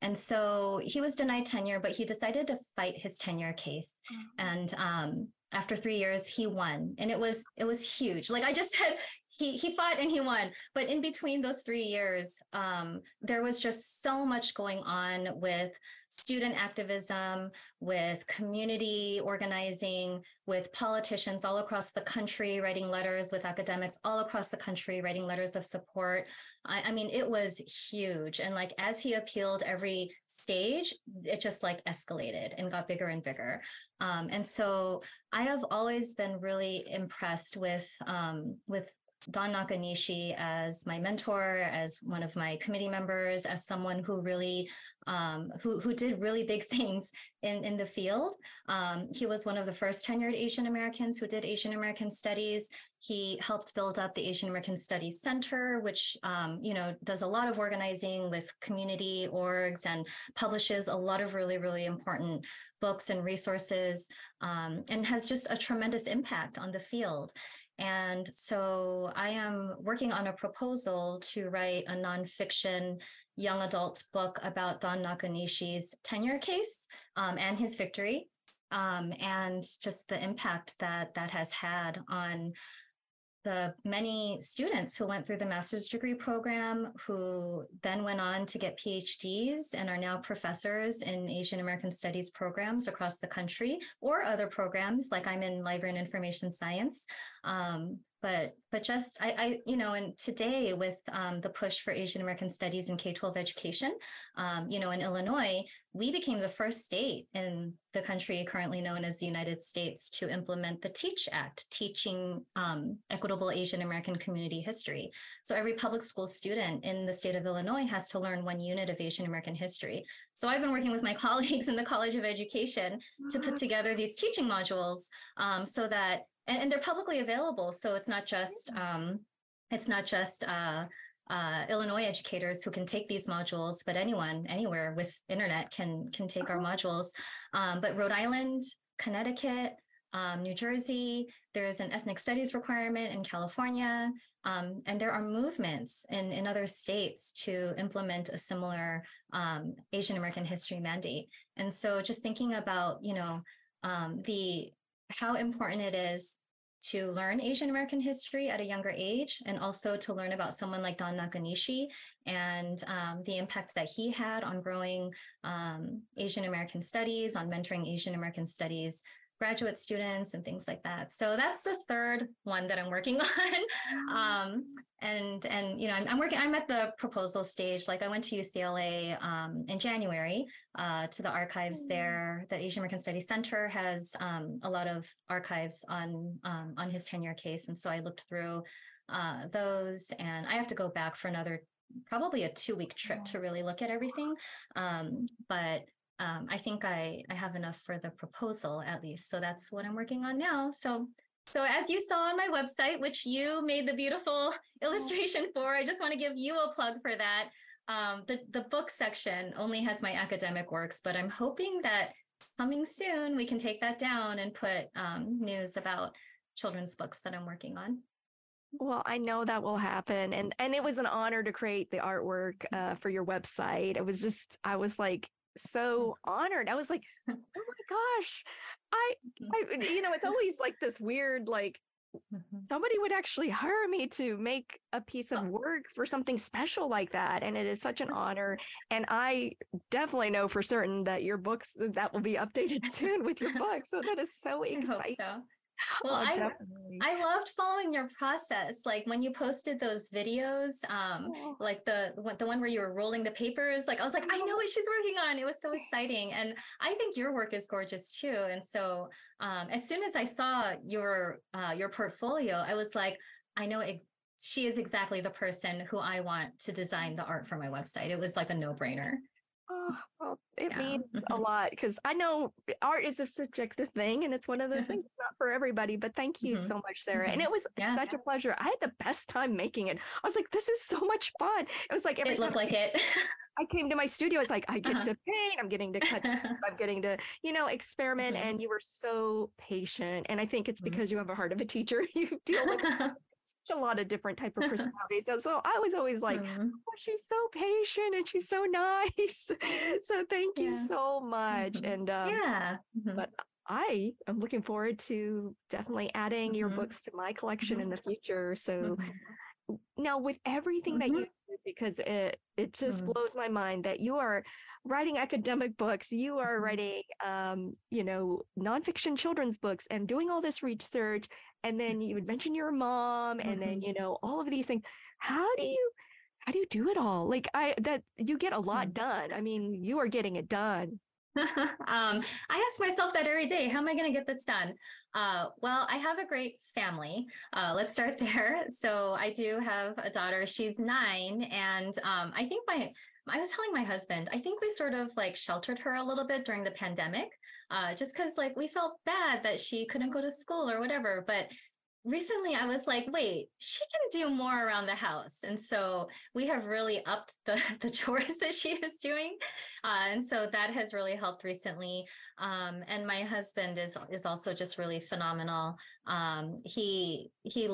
And so he was denied tenure, but he decided to fight his tenure case. Mm-hmm. And um, after three years, he won, and it was it was huge. Like I just said, he he fought and he won. But in between those three years um, there was just so much going on with student activism with community organizing with politicians all across the country writing letters with academics all across the country writing letters of support. I, I mean it was huge. And like as he appealed every stage it just like escalated and got bigger and bigger. Um, and so i have always been really impressed with um, with Don Nakanishi as my mentor, as one of my committee members, as someone who really um, who who did really big <laughs> things in in the field. Um, he was one of the first tenured Asian Americans who did Asian American studies. He helped build up the Asian American Studies Center, which um, you know does a lot of organizing with community orgs and publishes a lot of really really important books and resources, um, and has just a tremendous impact on the field. And so I am working on a proposal to write a nonfiction young adult book about Don Nakanishi's tenure case um, and his victory, um, and just the impact that that has had on the many students who went through the master's degree program, who then went on to get PhDs and are now professors in Asian American Studies programs across the country or other programs, like I'm in Library and Information Science. Um, but but just I, I you know and today with um, the push for asian american studies in k-12 education um, you know in illinois we became the first state in the country currently known as the united states to implement the TEAACH Act teaching um, equitable asian american community history. So every public school student in the state of illinois has to learn one unit of asian american history. So i've been working with my <laughs> colleagues in the college of education to put together these teaching modules um, so that and, and they're publicly available. So it's not just um, it's not just uh, uh, Illinois educators who can take these modules, but anyone anywhere with internet can can take our modules. Um, but Rhode Island, Connecticut, um, New Jersey, there's an ethnic studies requirement in California, um, and there are movements in, in other states to implement a similar um, Asian American history mandate. And so just thinking about, you know, um, the how important it is to learn Asian American history at a younger age and also to learn about someone like Don Nakanishi and um, the impact that he had on growing um, Asian American studies, on mentoring Asian American studies graduate students and things like that. So that's the third one that I'm working <laughs> on. Mm-hmm. Um, and and you know, I'm, I'm, working. I'm at the proposal stage. Like I went to UCLA um, in January uh, to the archives mm-hmm. there. The Asian American Studies Center has um, a lot of archives on um, on his tenure case, and so I looked through uh, those. And I have to go back for another probably a two week trip to really look at everything. Um, but um, I think I, I have enough for the proposal at least. So that's what I'm working on now. So so as you saw on my website, which you made the beautiful <laughs> illustration for, I just want to give you a plug for that. Um, the, the book section only has my academic works, but I'm hoping that coming soon we can take that down and put um, news about children's books that I'm working on. Well, I know that will happen, and and it was an honor to create the artwork uh, for your website. It was just I was like so <laughs> honored. I was like, oh my gosh, I, mm-hmm. I, you know, it's always like this weird, like, mm-hmm. somebody would actually hire me to make a piece of work for something special like that. And it is such an honor. And I definitely know for certain that your books, that will be updated <laughs> soon with your book. So that is so exciting. So well, oh, I I loved following your process. Like when you posted those videos, um, oh. like the the one where you were rolling the papers. Like I was like, I know what she's working on. It was so exciting, and I think your work is gorgeous too. And so, um, as soon as I saw your uh, your portfolio, I was like, I know it, she is exactly the person who I want to design the art for my website. It was like a no brainer. Oh, well, it yeah. means a <laughs> lot because I know art is a subjective thing and it's one of those things not for everybody. But thank you mm-hmm. so much, Sarah. Mm-hmm. And it was yeah. such a pleasure. I had the best time making it. I was like, this is so much fun. It was like every it looked like it. <laughs> I came to my studio. It's like I get uh-huh. to paint. I'm getting to cut. <laughs> I'm getting to you know experiment. Mm-hmm. And you were so patient. And I think it's mm-hmm. because you have a heart of a teacher. You deal with a lot of different type of <laughs> personalities. so, so I was always like, mm-hmm. oh, she's so patient and she's so <laughs> nice. so thank you so much. Mm-hmm. And um, yeah, mm-hmm. but I am looking forward to definitely adding your mm-hmm. books to my collection in the mm-hmm. future. So mm-hmm. now with everything that you do, because it it just blows my mind that you are writing academic books, you are writing um, you know, nonfiction children's books and doing all this research and then you would mention your mom and mm-hmm. then you know all of these things how do you how do you do it all like i that you get a lot mm-hmm. done i mean you are getting it done <laughs> um, I ask myself that every day. How am I going to get this done? Uh, well, I have a great family. Uh, let's start <laughs> there. So I do have a daughter. She's nine, and um, I think my I was telling my husband. I think we sort of like sheltered her a little bit during the pandemic uh, just because like we felt bad that she couldn't go to school or whatever. But recently I was like, wait, she can do more around the house. And so we have really upped the, <laughs> the chores that she is doing. Uh, and so that has really helped recently. Um, and my husband is, is also just really phenomenal. Um, he, he,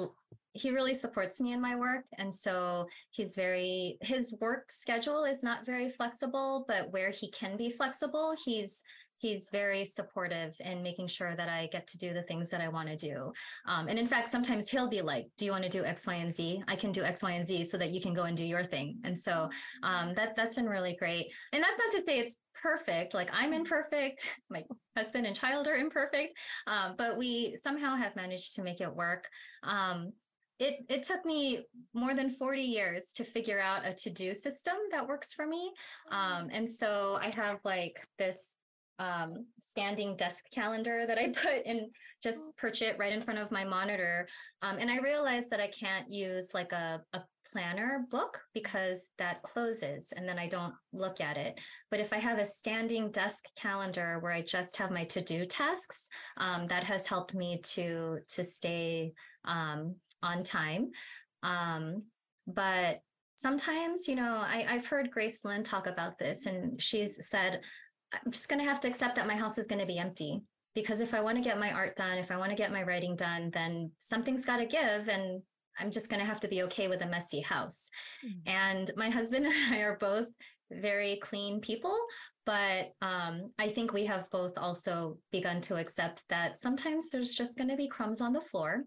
he really supports me in my work. And so he's very, his work schedule is not very flexible, but where he can be flexible, he's he's very supportive in making sure that I get to do the things that I want to do. Um, and in fact, sometimes he'll be like, "Do you want to do X, Y, and Z? I can do X, Y, and Z so that you can go and do your thing." And so um, that that's been really great. And that's not to say it's perfect. Like I'm imperfect, <laughs> my husband and child are imperfect, um, but we somehow have managed to make it work. Um, it it took me more than 40 years to figure out a to-do system that works for me um, and so i have like this um, standing desk calendar that i <laughs> put in just perch it right in front of my monitor. Um, and i realized that i can't use like a, a planner book because that closes and then i don't look at it. But if i have a standing desk calendar where i just have my to-do tasks um, that has helped me to to stay um, on time. Um, but sometimes, you know, I, I've heard Grace Lin talk about this, and she's said, I'm just going to have to accept that my house is going to be empty because if I want to get my art done, if I want to get my writing done, then something's got to give. And I'm just going to have to be okay with a messy house. Mm-hmm. And my husband <laughs> and I are both very clean people, but um, I think we have both also begun to accept that sometimes there's just going to be crumbs on the floor.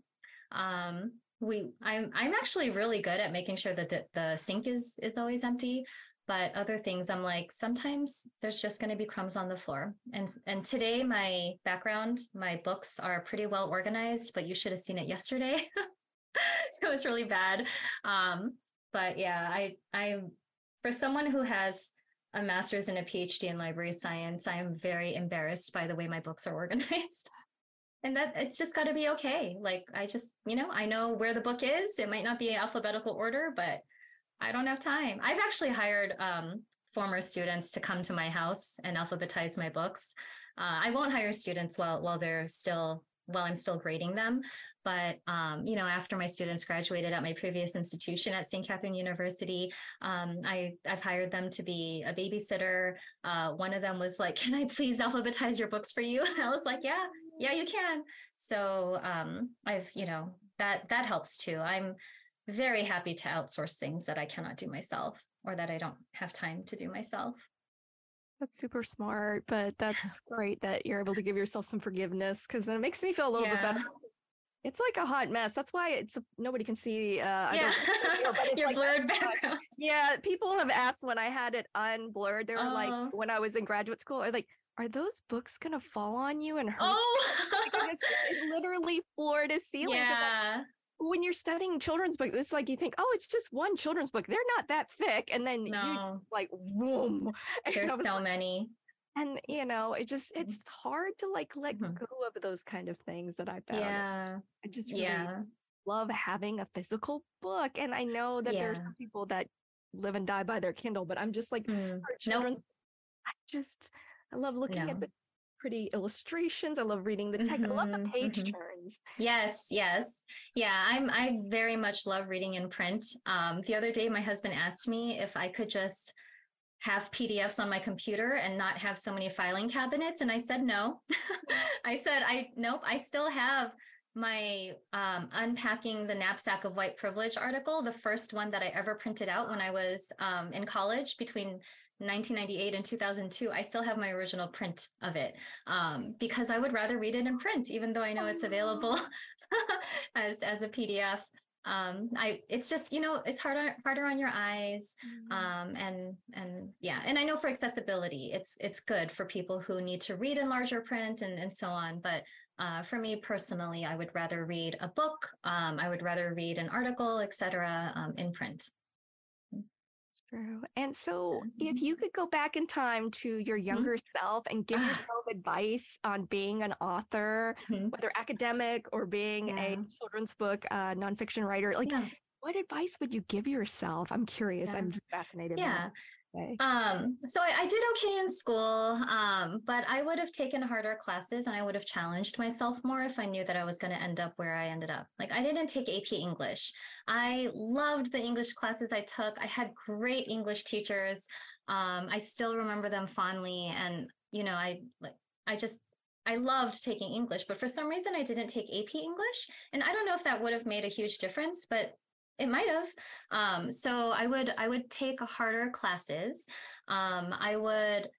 Um, we, I'm, I'm actually really good at making sure that the, the sink is is always empty. But other things, I'm like, sometimes there's just going to be crumbs on the floor. And and today, my background, my books are pretty well organized. But you should have seen it yesterday. <laughs> it was really bad. Um, but yeah, I I for someone who has a master's and a PhD in library science, I am very embarrassed by the way my books are organized <laughs> and that it's just got to be okay like i just you know i know where the book is it might not be alphabetical order but i don't have time i've actually hired um, former students to come to my house and alphabetize my books uh, i won't hire students while while they're still while i'm still grading them but um, you know after my students graduated at my previous institution at st catherine university um, I, i've hired them to be a babysitter uh, one of them was like can i please alphabetize your books for you <laughs> and i was like yeah yeah, you can. So um, I've, you know, that that helps too. I'm very happy to outsource things that I cannot do myself or that I don't have time to do myself. That's super smart, but that's great that you're able to give yourself some forgiveness because then it makes me feel a little yeah. bit better. It's like a hot mess. That's why it's nobody can see. Uh, yeah, <laughs> your like blurred background. Yeah, people have asked when I had it unblurred. They were like, oh. when I was in graduate school, or like, are those books gonna fall on you and hurt? Oh, like, it's, it's, literally floor to ceiling. <laughs> Yeah. Like, when you're studying children's books, it's like you think, oh, it's just one children's book. They're not that thick, and then no. <laughs> you like, boom. There's so many. And you know, it just it's hard to like let mm-hmm. go of those kind of things that I found. Yeah. I just really yeah. love having a physical book, and I know that yeah. there's some people that live and die by their Kindle, but I'm just like, mm. children. Nope. I just I love looking no. at the pretty illustrations. I love reading the text. Mm-hmm, I love the mm-hmm, page mm-hmm. turns. Yes, yes. Yeah, I'm I very much love reading in print. Um, the other day my husband asked me if I could just have PDFs on my computer and not have so many filing cabinets. And I said no. <laughs> I said, I nope, I still have my um, unpacking the knapsack of white privilege article, the first one that I ever printed out when I was um, in college between 1998 and 2002, I still have my original print of it um, because I would rather read it in print, even though I know it's available <laughs> as as a PDF. Um, I it's just you know it's harder harder on your eyes, mm-hmm. um, and and yeah, and I know for accessibility, it's it's good for people who need to read in larger print and and so on. But uh, for me personally, I would rather read a book. Um, I would rather read an article, etc., um, in print. True. And so, if mm-hmm. you could go back in time to your mm-hmm. younger mm-hmm. self and give yourself advice on being an author, mm-hmm. whether academic or being yeah. a children's book uh, nonfiction writer, like yeah. what advice would you give yourself? I'm curious. Yeah. I'm fascinated. Yeah. Um, so I, I, did okay in school, um, but I would have taken harder classes and I would have challenged myself more if I knew that I was going to end up where I ended up. Like I didn't take AP English. I loved the English classes I took. I had great English teachers. Um, I still remember them fondly, and you know, I like I just I loved taking English, but for some reason I didn't take AP English, and I don't know if that would have made a huge difference, but it might have. Um, so I would I would take harder classes. Um, I would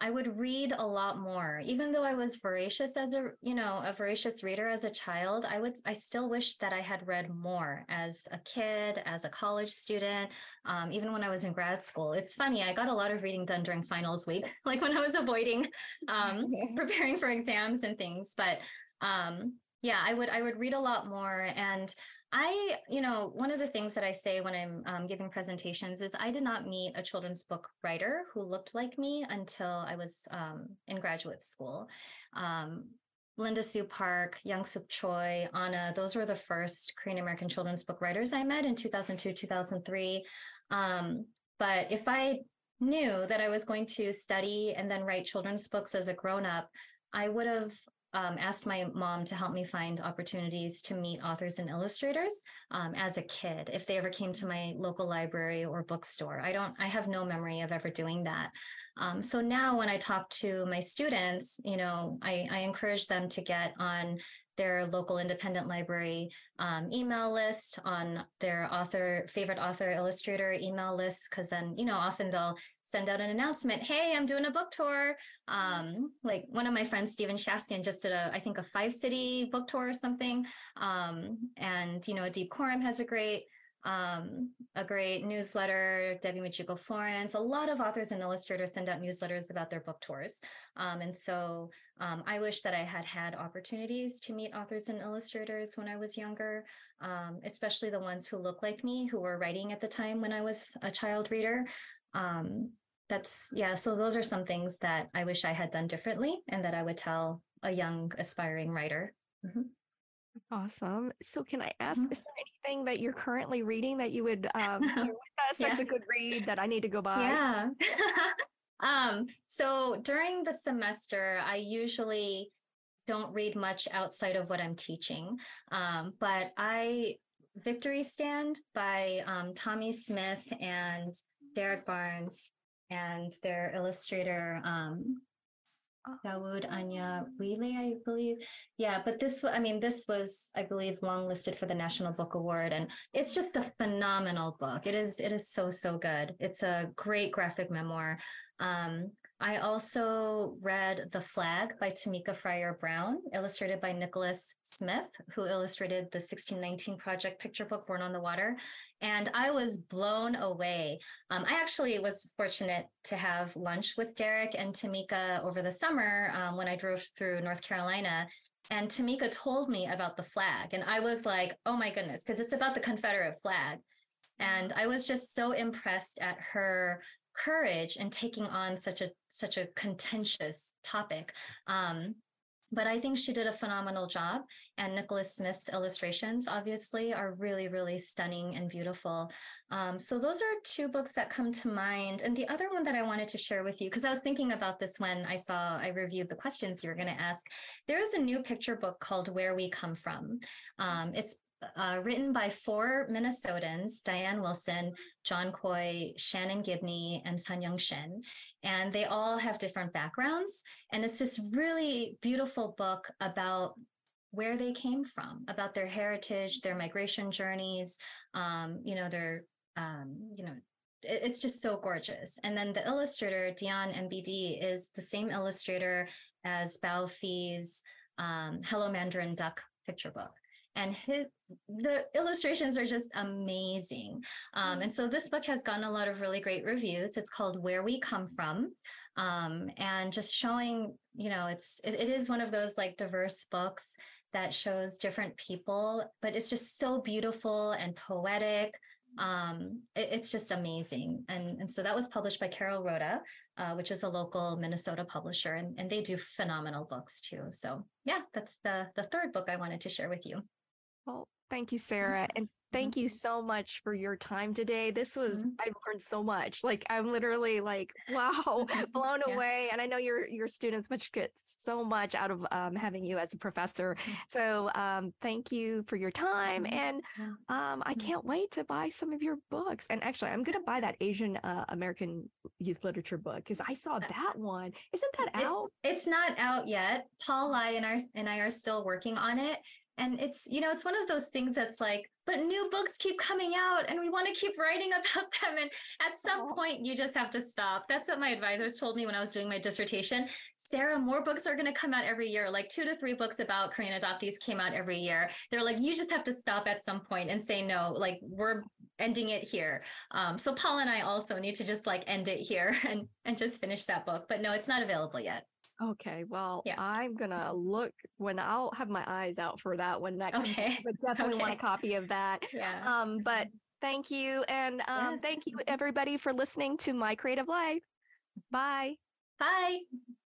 I would read a lot more. Even though I was voracious as a, you know, a voracious reader as a child, I would, I still wish that I had read more as a kid, as a college student, um, even when I was in grad school. It's funny, I got a lot of reading done during finals week, <laughs> like when I was avoiding um, <laughs> preparing for exams and things. But um, yeah, I would, I would read a lot more and I, you know, one of the things that I say when I'm um, giving presentations is I did not meet a children's book writer who looked like me until I was um, in graduate school. Um, Linda Sue Park, Yangsook Choi, An Na, those were the first Korean American children's book writers I met in 2002, 2003. Um, but if I knew that I was going to study and then write children's books as a grown up, I would have um, asked my mom to help me find opportunities to meet authors and illustrators um, as a kid if they ever came to my local library or bookstore. I don't i have no memory of ever doing that. Um, so now when i talk to my students you know I, I encourage them to get on their local independent library um, email list on their author favorite author illustrator email list because then you know often they'll send out an announcement hey i'm doing a book tour um, like one of my friends stephen shaskan just did a i think a five city book tour or something um, and you know Adib Khorram has a great um, a great newsletter, Debbie Michiko Florence. A lot of authors and illustrators send out newsletters about their book tours. Um, and so um, I wish that I had had opportunities to meet authors and illustrators when I was younger, um, especially the ones who look like me, who were writing at the time when I was a child reader. Um, that's, yeah, so those are some things that I wish I had done differently and that I would tell a young aspiring writer. Mm-hmm. Awesome. So can I ask, mm-hmm. is there anything that you're currently reading that you would um, share <laughs> with us? Yeah. That's a good read that I need to go buy. Yeah. <laughs> um, so during the semester, I usually don't read much outside of what I'm teaching. Um, but I, Victory Stand by um, Tommie Smith and Derrick Barnes and their illustrator, um, Dawood Anya Wheely, I believe. Yeah, but this, I mean, this was, I believe, long listed for the National Book Award, and it's just a phenomenal book. It is, it is so so good. It's a great graphic memoir. Um, I also read The Flag by Tameka Fryer Brown, illustrated by Nikkolas Smith, who illustrated the 1619 Project picture book Born on the Water. And I was blown away. Um, I actually was fortunate to have lunch with Derrick and Tameka over the summer um, when I drove through North Carolina. And Tameka told me about the flag. And I was like, oh my goodness, because it's about the Confederate flag. And I was just so impressed at her courage in taking on such a such a contentious topic. Um, but I think she did a phenomenal job. And Nikkolas Smith's illustrations, obviously, are really, really stunning and beautiful. Um, so those are two books that come to mind. And the other one that I wanted to share with you, because I was thinking about this when I saw I reviewed the questions you were going to ask. There is a new picture book called Where We Come From. Um, it's uh, written by four Minnesotans, Diane Wilson, John Coy, Shannon Gibney, and Sun Yung Shin. And they all have different backgrounds. And it's this really beautiful book about where they came from, about their heritage, their migration journeys, um, you know, their, um, you know, it's just so gorgeous. And then the illustrator, Dion MBD, is the same illustrator as Bao Phi's um, Hello Mandarin Duck picture book and his the illustrations are just amazing. Um, and so this book has gotten a lot of really great reviews. It's called Where We Come From, um, and just showing, you know, it's it, it is one of those like diverse books that shows different people, but it's just so beautiful and poetic. Um, it, it's just amazing. And, and so that was published by Carolrhoda, uh, which is a local Minnesota publisher, and, and they do phenomenal books too. So yeah, that's the the third book I wanted to share with you. Well, thank you, Sarah. And thank you so much for your time today. This was mm-hmm. I've learned so much. Like I'm literally like, <laughs> wow, <laughs> blown yeah. away. And I know your your students much get so much out of um, having you as a professor. Mm-hmm. So um, thank you for your time. Mm-hmm. And um, I mm-hmm. can't wait to buy some of your books. And actually, I'm gonna buy that Asian uh, American youth literature book because I saw uh, that one. Isn't that out? It's, it's not out yet. Paul Lai and I and I are still working on it and it's you know it's one of those things that's like but new books keep coming out and we want to keep writing <laughs> about them. And at some point, you just have to stop. That's what my advisors told me when I was doing my dissertation. Sarah, more books are going to come out every year. Like two to three books about Korean adoptees came out every year. They're like, you just have to stop at some point and say no. Like we're ending it here. Um, so Paul and I also need to just like end it here <laughs> and and just finish that book. But no, it's not available yet. Okay, well, Yeah. I'm gonna look when I'll have my eyes out for that that comes Okay, but <laughs> definitely want a copy of that. Yeah. Um, but thank you, and um, Yes. thank you everybody for listening to My Creative Life. Bye. Bye.